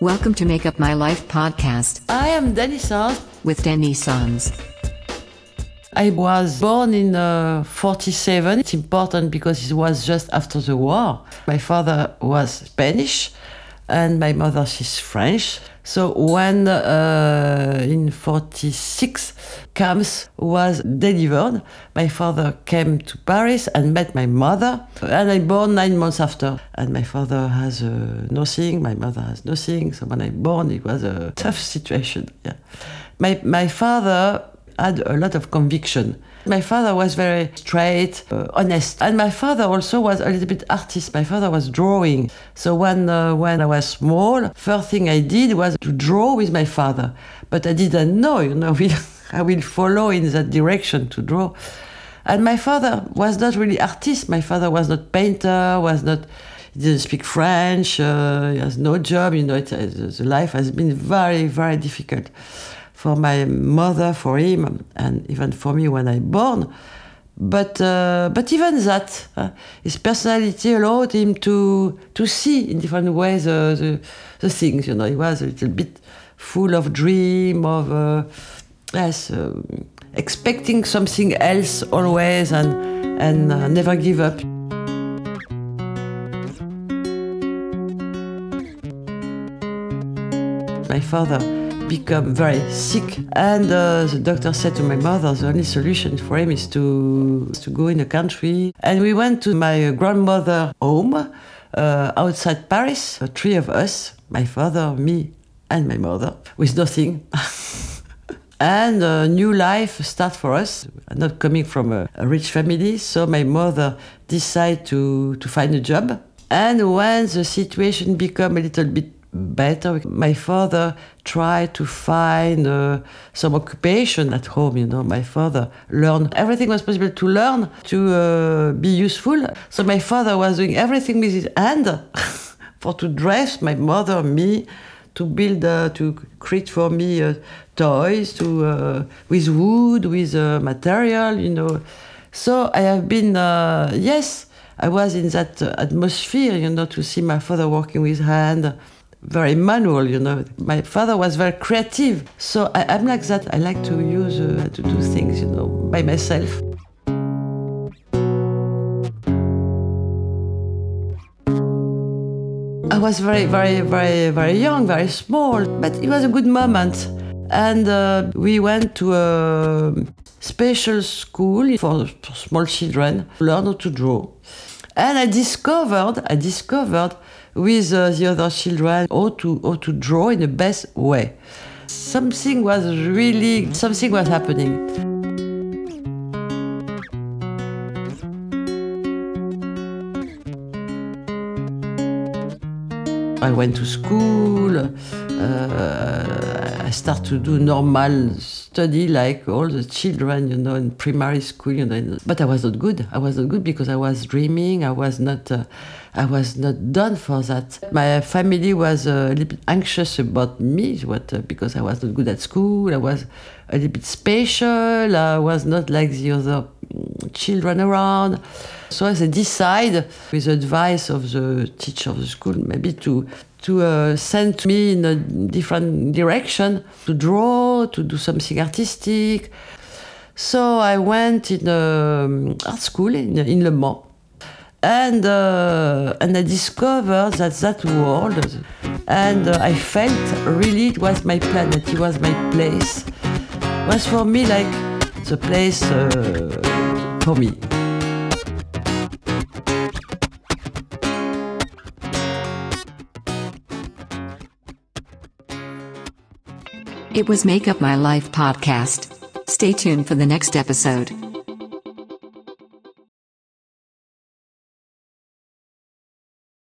Welcome to Make Up My Life podcast I am Sanz. with Dany Sanz. I was born in uh, 47. It's important because it was just after the war. My father was Spanish and my mother she's French. So when uh, in 46 Camps was delivered, my father came to Paris and met my mother. And I born nine months after. And my father has uh, nothing, my mother has nothing. So when I born, it was a tough situation. Yeah. My, my father had a lot of conviction. My father was very straight, uh, honest, and my father also was a little bit artist. My father was drawing. So when uh, when I was small, first thing I did was to draw with my father. But I didn't know, you know, I will follow in that direction to draw. And my father was not really artist. My father was not painter. Was not. He didn't speak French. Uh, he has no job. You know, it, uh, the life has been very, very difficult for my mother, for him, and even for me when I born. But uh, but even that, uh, his personality allowed him to to see in different ways uh, the the things. You know, he was a little bit full of dream of uh, yes, uh, expecting something else always, and and never give up. My father become very sick. And uh, the doctor said to my mother the only solution for him is to to go in the country. And we went to my grandmother home uh, outside paris. Uh, three of us my father me and my mother with nothing. And a new life start for us. Not coming from a, a rich family so my mother decided to to find a job. And when the situation become a little bit better. My father tried to find uh, some occupation at home. You know, my father learned everything was possible to learn to uh, be useful. So my father was doing everything with his hand for to dress my mother, me, to build, uh, to create for me uh, toys, to uh, with wood, with uh, material. You know, so I have been yes. I was in that atmosphere, you know, to see my father working with hand, very manual, you know. My father was very creative, so I, I'm like that. I like to use uh, to do things, you know, by myself. I was very, very, very, very young, very small, but it was a good moment. And uh, we went to a special school for, small children, to learn to draw. And I discovered, I discovered with uh, the other children how to, how to draw in the best way. Something was really, something was happening. I went to school. Uh, I start to do normal study like all the children, you know, in primary school. You know, but I was not good. I was not good because I was dreaming. I was not. Uh, I was not done for that. My family was a little bit anxious about me, what uh, because I was not good at school. I was a little bit special. I was not like the other children around. So I decide, with the advice of the teacher of the school, maybe to to uh, send me in a different direction, to draw, to do something artistic. So I went in um, art school in, in Le Mans. And, uh, and I discovered that that world, and uh, I felt really it was my planet, it was my place. It was for me like the place It was Make Up My Life podcast. Stay tuned for the next episode.